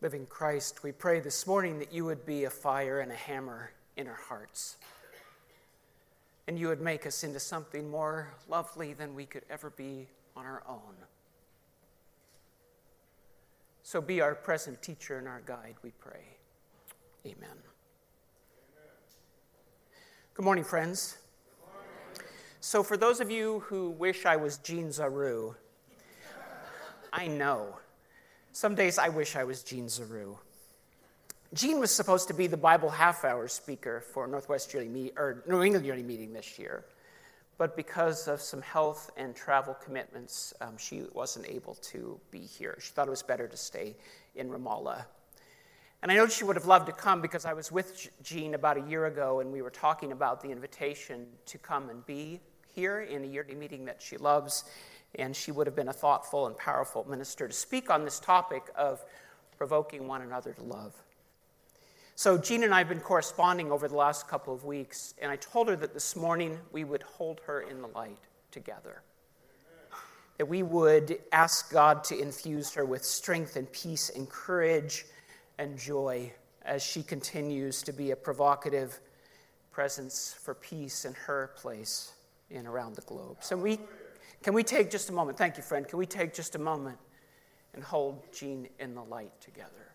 Living Christ, we pray this morning that you would be a fire and a hammer in our hearts. And you would make us into something more lovely than we could ever be on our own. So be our present teacher and our guide, we pray. Amen. Good morning, friends. So, for those of you who wish I was Jean Zaru, I know some days I wish I was Jean Zaru. Jean was supposed to be the Bible half hour speaker for Northwest Yearly meet, or New England Yearly Meeting this year. But because of some health and travel commitments, um, she wasn't able to be here. She thought it was better to stay in Ramallah. And I know she would have loved to come because I was with Jean about a year ago and we were talking about the invitation to come and be here in a yearly meeting that she loves and she would have been a thoughtful and powerful minister to speak on this topic of provoking one another to love. So, Jean and I have been corresponding over the last couple of weeks, and I told her that this morning we would hold her in the light together. That we would ask God to infuse her with strength and peace and courage and joy as she continues to be a provocative presence for peace in her place and around the globe. So, we can we take just a moment? Thank you, friend. Can we take just a moment and hold Jean in the light together?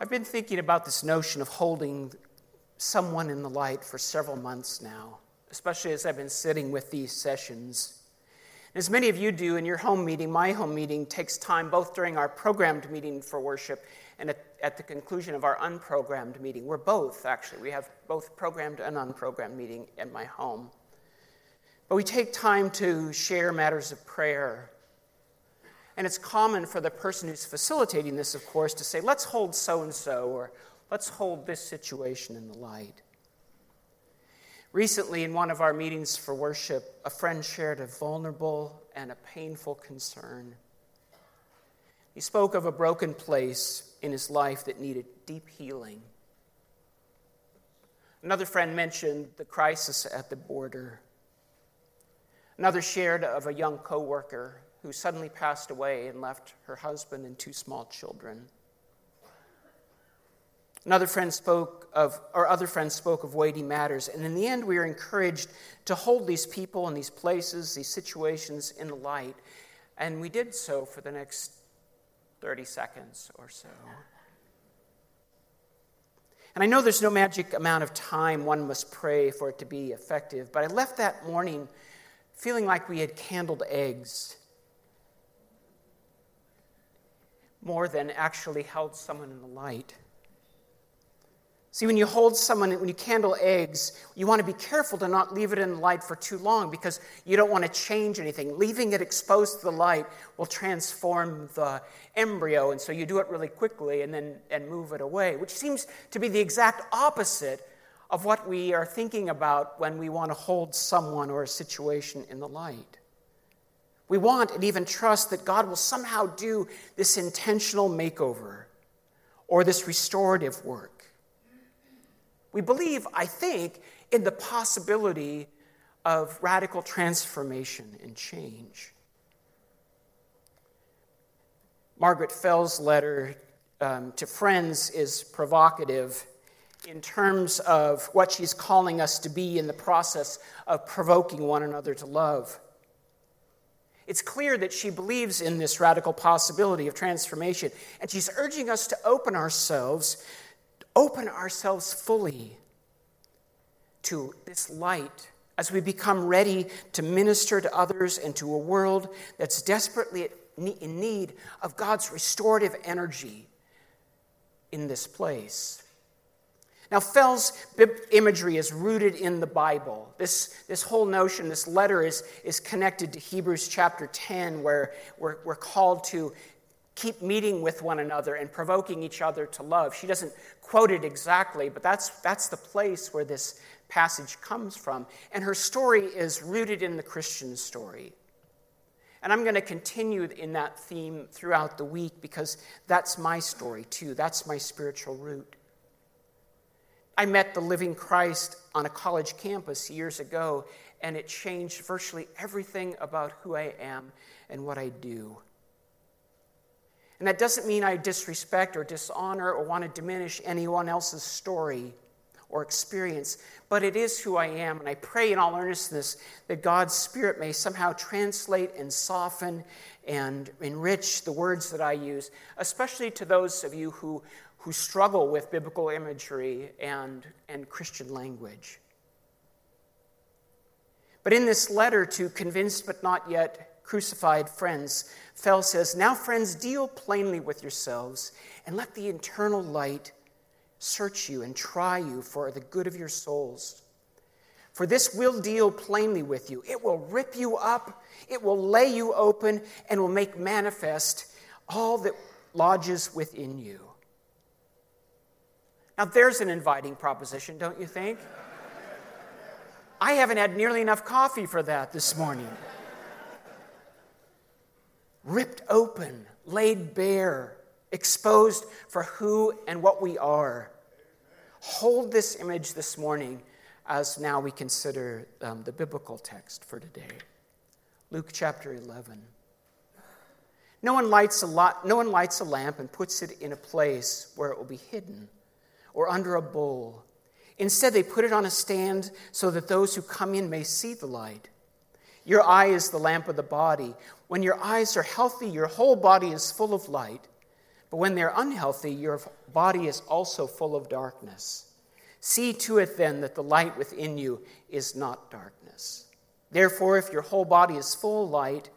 I've been thinking about this notion of holding someone in the light for several months now, especially as I've been sitting with these sessions. As many of you do in your home meeting, my home meeting takes time both during our programmed meeting for worship and at, at, the conclusion of our unprogrammed meeting. We're both, actually. We have both programmed and unprogrammed meeting at my home. But we take time to share matters of prayer and it's common for the person who's facilitating this, of course, to say, let's hold so and so, or let's hold this situation in the light. Recently, in one of our meetings for worship, a friend shared a vulnerable and a painful concern. He spoke of a broken place in his life that needed deep healing. Another friend mentioned the crisis at the border. Another shared of a young coworker who suddenly passed away and left her husband and two small children. Another friend spoke of, or other friends spoke of weighty matters. And in the end, we are encouraged to hold these people and these places, these situations in the light. And we did so for the next 30 seconds or so. And I know there's no magic amount of time one must pray for it to be effective, but I left that morning feeling like we had candled eggs more than actually held someone in the light. See, when you hold someone, when you candle eggs, you want to be careful to not leave it in the light for too long because you don't want to change anything. Leaving it exposed to the light will transform the embryo, and so you do it really quickly and then and move it away, which seems to be the exact opposite of what we are thinking about when we want to hold someone or a situation in the light. We want and even trust that God will somehow do this intentional makeover or this restorative work. We believe, I think, in the possibility of radical transformation and change. Margaret Fell's letter um, to friends is provocative in terms of what she's calling us to be in the process of provoking one another to love. It's clear that she believes in this radical possibility of transformation, and she's urging us to open ourselves, open ourselves fully to this light as we become ready to minister to others and to a world that's desperately in need of God's restorative energy in this place. Now, Fell's imagery is rooted in the Bible. This, this whole notion, this letter is, is connected to Hebrews chapter 10, where we're, we're called to keep meeting with one another and provoking each other to love. She doesn't quote it exactly, but that's, that's the place where this passage comes from. And her story is rooted in the Christian story. And I'm going to continue in that theme throughout the week because that's my story too. That's my spiritual root. I met the living Christ on a college campus years ago, and it changed virtually everything about who I am and what I do. And that doesn't mean I disrespect or dishonor or want to diminish anyone else's story or experience, but it is who I am. And I pray in all earnestness that God's Spirit may somehow translate and soften and enrich the words that I use, especially to those of you who, who struggle with biblical imagery and, and Christian language. But in this letter to convinced but not yet crucified friends, Fell says, Now, friends, deal plainly with yourselves and let the internal light search you and try you for the good of your souls. For this will deal plainly with you. It will rip you up, it will lay you open, and will make manifest all that lodges within you. Now, there's an inviting proposition, don't you think? I haven't had nearly enough coffee for that this morning ripped open, laid bare, exposed for who and what we are. Hold this image this morning as now we consider um, the biblical text for today. Luke chapter 11. No one, lights a lot, no one lights a lamp and puts it in a place where it will be hidden or under a bowl. Instead, they put it on a stand so that those who come in may see the light. Your eye is the lamp of the body. When your eyes are healthy, your whole body is full of light. But when they're unhealthy, your body is also full of darkness. See to it then that the light within you is not darkness. Therefore, if your whole body is full of light,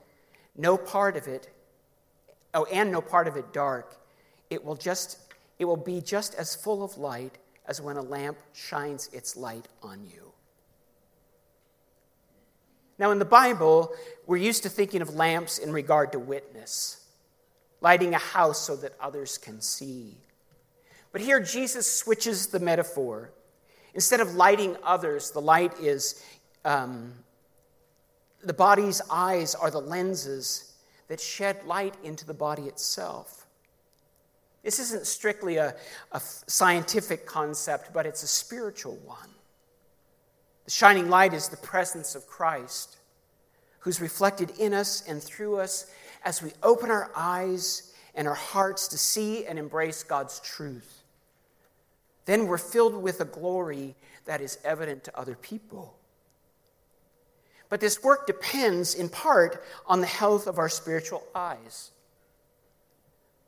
no part of it, oh, and no part of it dark, it will just it will be just as full of light as when a lamp shines its light on you. Now, in the Bible, we're used to thinking of lamps in regard to witness, lighting a house so that others can see. But here, Jesus switches the metaphor. Instead of lighting others, the light is um, the body's eyes are the lenses that shed light into the body itself. This isn't strictly a, a scientific concept, but it's a spiritual one. The shining light is the presence of Christ, who's reflected in us and through us as we open our eyes and our hearts to see and embrace God's truth. Then we're filled with a glory that is evident to other people. But this work depends in part on the health of our spiritual eyes.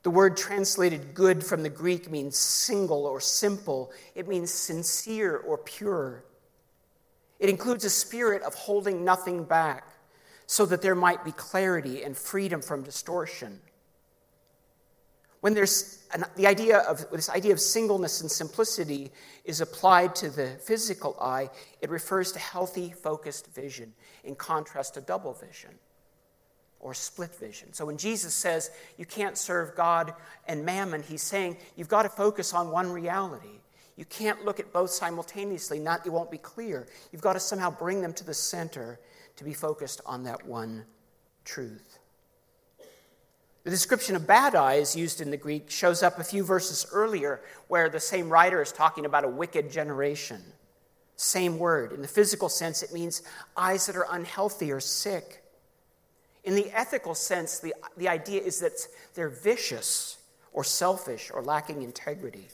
The word translated good from the Greek means single or simple, it means sincere or pure. It includes a spirit of holding nothing back so that there might be clarity and freedom from distortion. When there's an, the idea of this idea of singleness and simplicity is applied to the physical eye, it refers to healthy, focused vision in contrast to double vision or split vision. So when Jesus says you can't serve God and mammon, he's saying you've got to focus on one reality. You can't look at both simultaneously, not it won't be clear. You've got to somehow bring them to the center to be focused on that one truth. The description of bad eyes used in the Greek shows up a few verses earlier where the same writer is talking about a wicked generation. Same word. In the physical sense, it means eyes that are unhealthy or sick. In the ethical sense, the, the idea is that they're vicious or selfish or lacking integrity.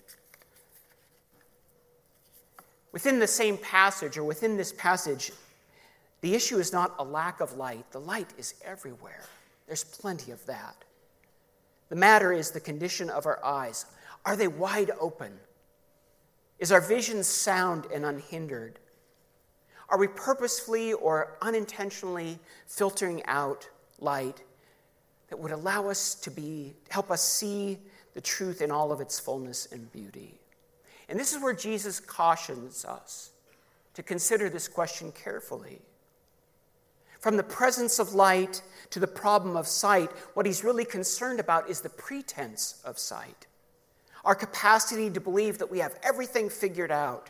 Within the same passage, or within this passage, the issue is not a lack of light. The light is everywhere, there's plenty of that. The matter is the condition of our eyes. Are they wide open? Is our vision sound and unhindered? Are we purposefully or unintentionally filtering out light that would allow us to be, help us see the truth in all of its fullness and beauty? And this is where Jesus cautions us to consider this question carefully. From the presence of light to the problem of sight, what he's really concerned about is the pretense of sight. Our capacity to believe that we have everything figured out,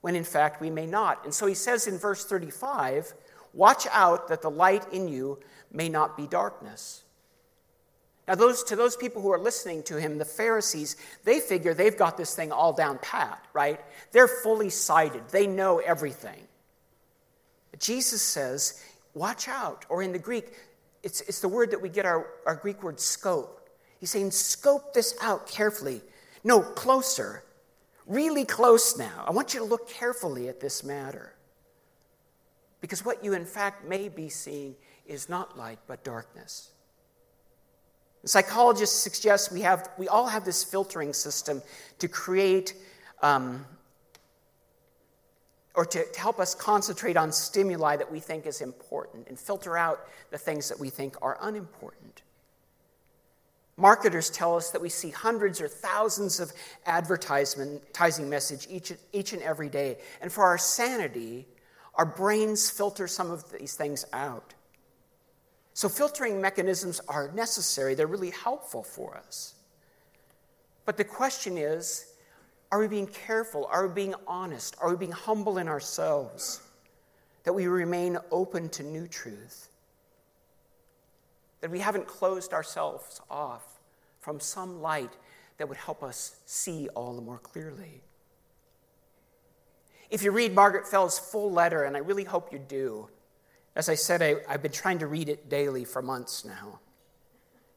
when in fact we may not. And so he says in verse 35 Watch out that the light in you may not be darkness. Now, those, to those people who are listening to him, the Pharisees, they figure they've got this thing all down pat, right? They're fully sighted, they know everything. But Jesus says, watch out. Or in the Greek, it's, it's the word that we get our, our Greek word scope. He's saying, scope this out carefully. No, closer. Really close now. I want you to look carefully at this matter. Because what you, in fact, may be seeing is not light, but darkness. Psychologists suggest we, have, we all have this filtering system to create um, or to, to help us concentrate on stimuli that we think is important and filter out the things that we think are unimportant. Marketers tell us that we see hundreds or thousands of advertising message each, each and every day. And for our sanity, our brains filter some of these things out. So, filtering mechanisms are necessary, they're really helpful for us. But the question is are we being careful? Are we being honest? Are we being humble in ourselves? That we remain open to new truth? That we haven't closed ourselves off from some light that would help us see all the more clearly? If you read Margaret Fell's full letter, and I really hope you do, as I said, I, I've been trying to read it daily for months now.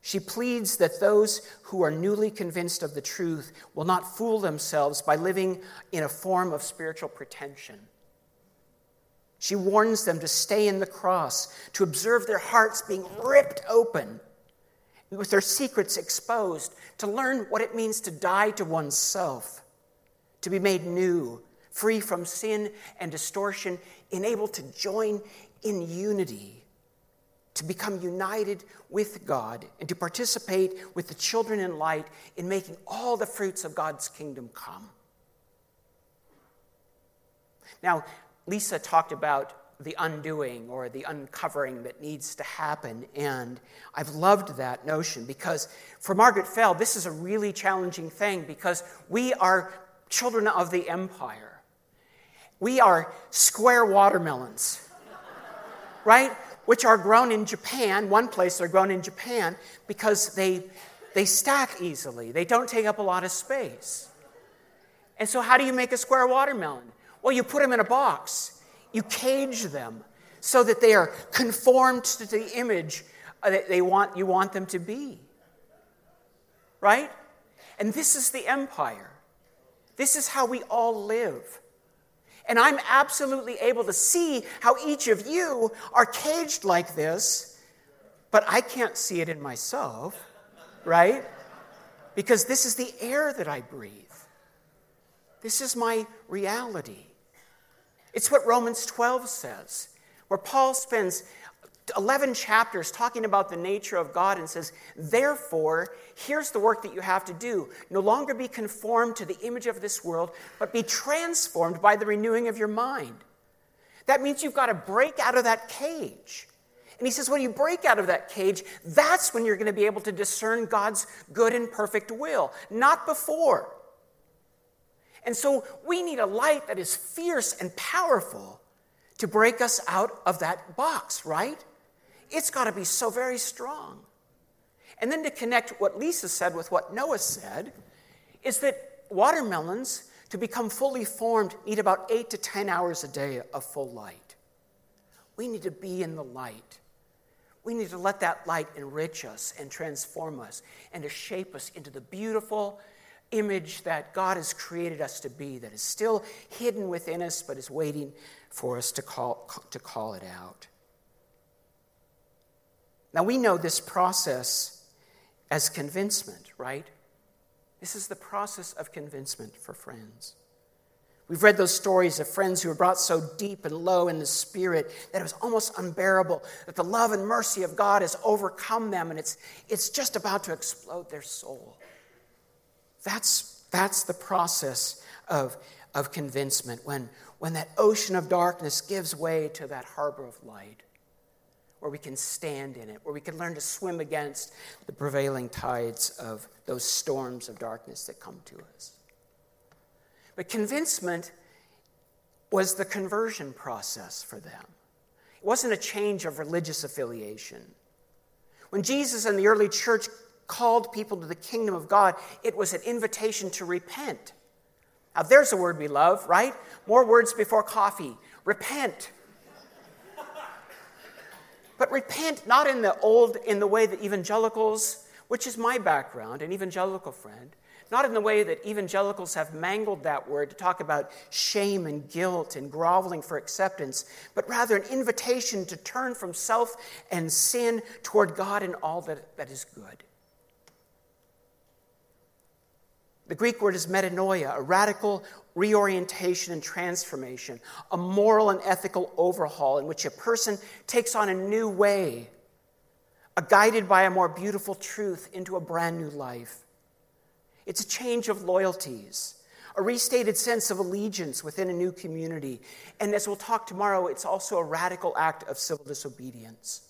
She pleads that those who are newly convinced of the truth will not fool themselves by living in a form of spiritual pretension. She warns them to stay in the cross, to observe their hearts being ripped open, with their secrets exposed, to learn what it means to die to oneself, to be made new, free from sin and distortion, enabled to join in unity, to become united with God, and to participate with the children in light in making all the fruits of God's kingdom come. Now, Lisa talked about the undoing or the uncovering that needs to happen. And I've loved that notion because for Margaret Fell, this is a really challenging thing because we are children of the empire. We are square watermelons right? Which are grown in Japan. One place they're grown in Japan because they, they stack easily, they don't take up a lot of space. And so, how do you make a square watermelon? Well, you put them in a box, you cage them so that they are conformed to the image uh, that they want, you want them to be. Right? And this is the empire. This is how we all live. And I'm absolutely able to see how each of you are caged like this, but I can't see it in myself, right? Because this is the air that I breathe. This is my reality. It's what Romans 12 says, where Paul spends 11 chapters talking about the nature of God and says, Therefore, here's the work that you have to do. No longer be conformed to the image of this world, but be transformed by the renewing of your mind. That means you've got to break out of that cage. And he says, when you break out of that cage, that's when you're going to be able to discern God's good and perfect will, not before. And so we need a light that is fierce and powerful to break us out of that box, right? It's got to be so very strong. And then to connect what Lisa said with what Noah said is that watermelons, to become fully formed, need about eight to 10 hours a day of full light. We need to be in the light. We need to let that light enrich us and transform us and to shape us into the beautiful image that God has created us to be, that is still hidden within us but is waiting for us to call, to call it out. Now, we know this process as convincement, right? This is the process of convincement for friends. We've read those stories of friends who were brought so deep and low in the spirit that it was almost unbearable, that the love and mercy of God has overcome them and it's, it's just about to explode their soul. That's, that's the process of, of convincement, when, when that ocean of darkness gives way to that harbor of light, where we can stand in it, where we can learn to swim against the prevailing tides of those storms of darkness that come to us. But convincement was the conversion process for them. It wasn't a change of religious affiliation. When Jesus and the early church called people to the kingdom of God, it was an invitation to repent. Now, there's a word we love, right? More words before coffee. Repent. But repent not in the old, in the way that evangelicals, which is my background, an evangelical friend, not in the way that evangelicals have mangled that word to talk about shame and guilt and groveling for acceptance, but rather an invitation to turn from self and sin toward God and all that, that is good. The Greek word is metanoia, a radical reorientation and transformation, a moral and ethical overhaul in which a person takes on a new way, a guided by a more beautiful truth into a brand new life. It's a change of loyalties, a restated sense of allegiance within a new community. And as we'll talk tomorrow, it's also a radical act of civil disobedience.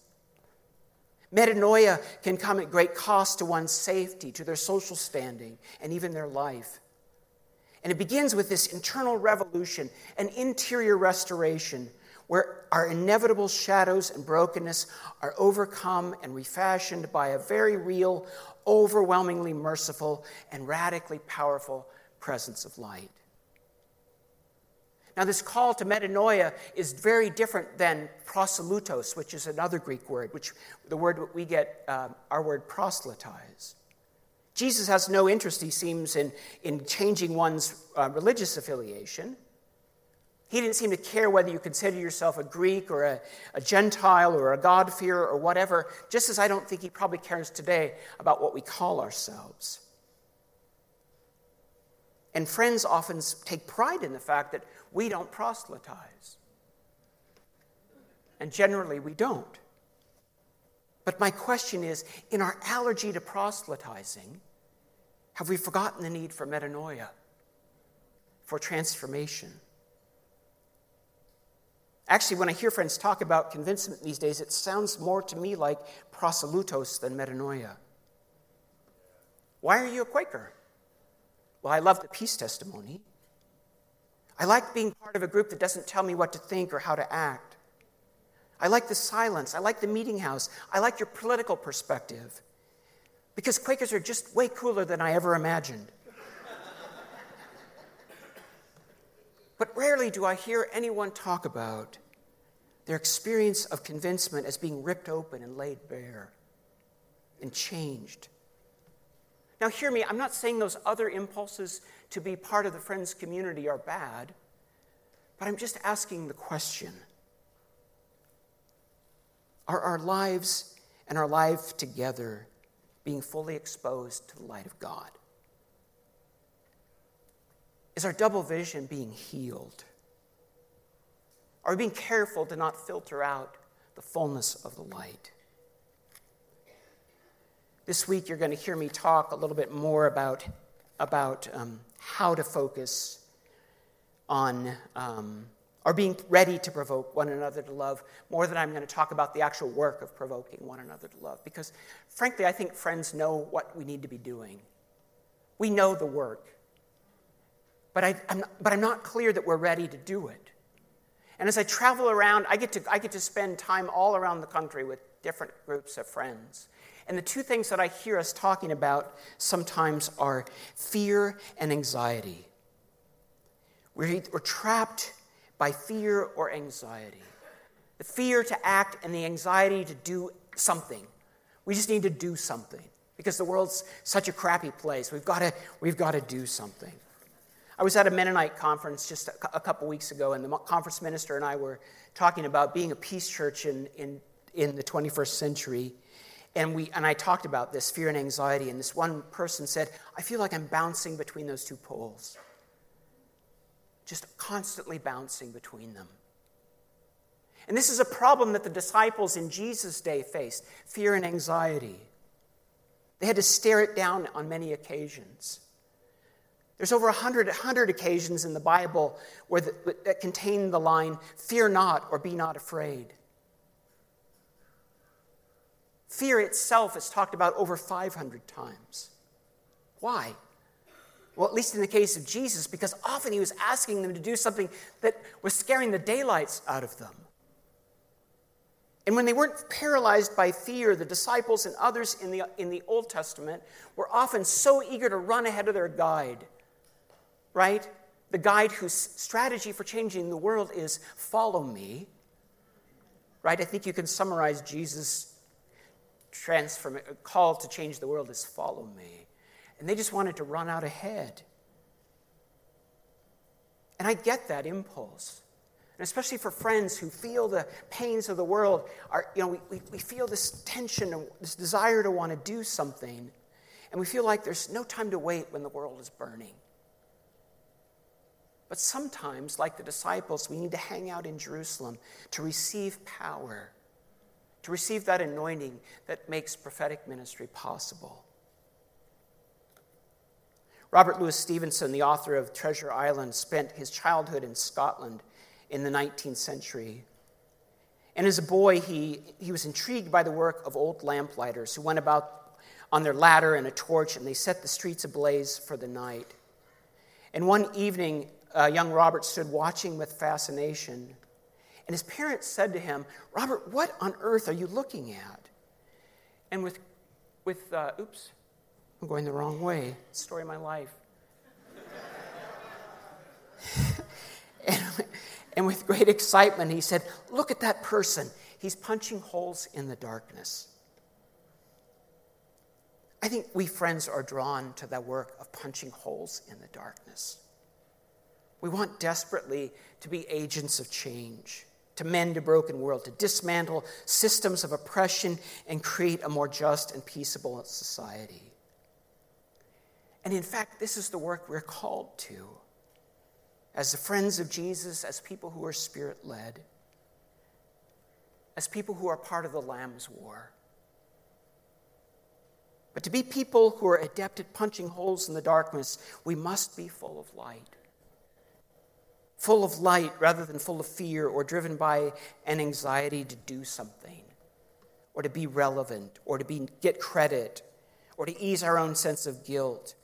Metanoia can come at great cost to one's safety, to their social standing, and even their life. And it begins with this internal revolution, an interior restoration, where our inevitable shadows and brokenness are overcome and refashioned by a very real, overwhelmingly merciful, and radically powerful presence of light. Now, this call to metanoia is very different than proselytos, which is another Greek word, which the word we get uh, our word proselytize. Jesus has no interest, he seems, in, in changing one's uh, religious affiliation. He didn't seem to care whether you consider yourself a Greek or a, a Gentile or a God-fearer or whatever, just as I don't think he probably cares today about what we call ourselves. And friends often take pride in the fact that we don't proselytize. And generally, we don't. But my question is in our allergy to proselytizing, have we forgotten the need for metanoia, for transformation? Actually, when I hear friends talk about convincement these days, it sounds more to me like proselytos than metanoia. Why are you a Quaker? Well, I love the peace testimony. I like being part of a group that doesn't tell me what to think or how to act. I like the silence. I like the meeting house. I like your political perspective. Because Quakers are just way cooler than I ever imagined. but rarely do I hear anyone talk about their experience of convincement as being ripped open and laid bare and changed. Now, hear me, I'm not saying those other impulses to be part of the Friends community are bad, but I'm just asking the question Are our lives and our life together being fully exposed to the light of God? Is our double vision being healed? Are we being careful to not filter out the fullness of the light? This week, you're going to hear me talk a little bit more about, about um, how to focus on um, or being ready to provoke one another to love more than I'm going to talk about the actual work of provoking one another to love. Because, frankly, I think friends know what we need to be doing. We know the work. But, I, am but I'm not clear that we're ready to do it. And as I travel around, I get, to, I get to spend time all around the country with different groups of friends. And the two things that I hear us talking about sometimes are fear and anxiety. We're, we're trapped by fear or anxiety. The fear to act and the anxiety to do something. We just need to do something because the world's such a crappy place. We've got to, we've got to do something. I was at a Mennonite conference just a couple weeks ago, and the conference minister and I were talking about being a peace church in, in, in the 21st century. And, we, and I talked about this fear and anxiety, and this one person said, I feel like I'm bouncing between those two poles, just constantly bouncing between them. And this is a problem that the disciples in Jesus' day faced fear and anxiety. They had to stare it down on many occasions. There's over 100, 100 occasions in the Bible where the, that contain the line, fear not or be not afraid. Fear itself is talked about over 500 times. Why? Well, at least in the case of Jesus, because often he was asking them to do something that was scaring the daylights out of them. And when they weren't paralyzed by fear, the disciples and others in the, in the Old Testament were often so eager to run ahead of their guide, right? The guide whose strategy for changing the world is follow me, right? I think you can summarize Jesus' transform, call to change the world is follow me. And they just wanted to run out ahead. And I get that impulse. And especially for friends who feel the pains of the world, are, you know, we, we, we feel this tension, and this desire to want to do something. And we feel like there's no time to wait when the world is burning. But sometimes, like the disciples, we need to hang out in Jerusalem to receive power, to receive that anointing that makes prophetic ministry possible. Robert Louis Stevenson, the author of Treasure Island, spent his childhood in Scotland in the 19th century. And as a boy, he, he was intrigued by the work of old lamplighters who went about on their ladder and a torch and they set the streets ablaze for the night. And one evening, uh, young Robert stood watching with fascination. And his parents said to him, Robert, what on earth are you looking at? And with, with uh, oops, I'm going the wrong way. Story of my life. and, and with great excitement, he said, Look at that person. He's punching holes in the darkness. I think we friends are drawn to that work of punching holes in the darkness. We want desperately to be agents of change, to mend a broken world, to dismantle systems of oppression and create a more just and peaceable society. And in fact, this is the work we're called to as the friends of Jesus, as people who are spirit led, as people who are part of the Lamb's War. But to be people who are adept at punching holes in the darkness, we must be full of light. Full of light rather than full of fear or driven by an anxiety to do something or to be relevant or to be, get credit or to ease our own sense of guilt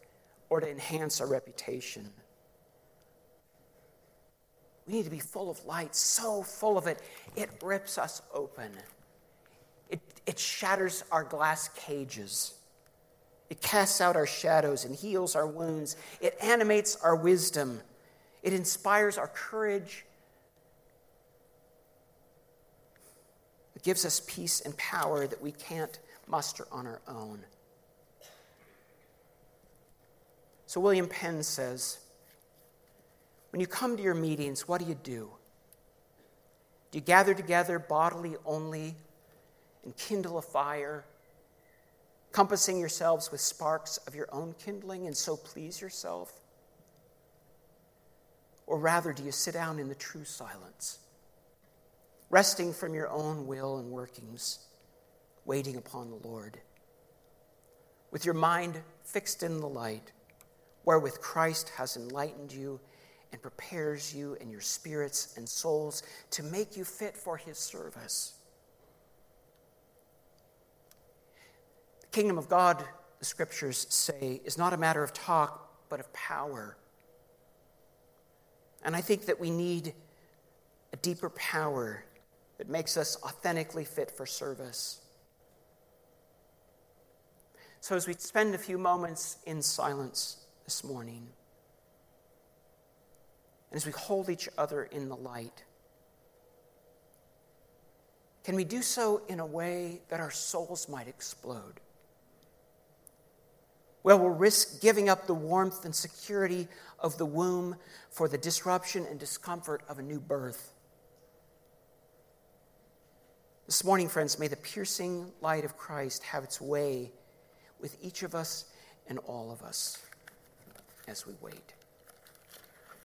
or to enhance our reputation. We need to be full of light, so full of it, it rips us open. It, it shatters our glass cages. It casts out our shadows and heals our wounds. It animates our wisdom. It inspires our courage. It gives us peace and power that we can't muster on our own. So, William Penn says, when you come to your meetings, what do you do? Do you gather together bodily only and kindle a fire, compassing yourselves with sparks of your own kindling and so please yourself? Or rather, do you sit down in the true silence, resting from your own will and workings, waiting upon the Lord? With your mind fixed in the light, wherewith Christ has enlightened you and prepares you and your spirits and souls to make you fit for his service. The kingdom of God, the scriptures say, is not a matter of talk, but of power. And I think that we need a deeper power that makes us authentically fit for service. So, as we spend a few moments in silence this morning, and as we hold each other in the light, can we do so in a way that our souls might explode? Well, we'll risk giving up the warmth and security of the womb for the disruption and discomfort of a new birth. This morning, friends, may the piercing light of Christ have its way with each of us and all of us as we wait.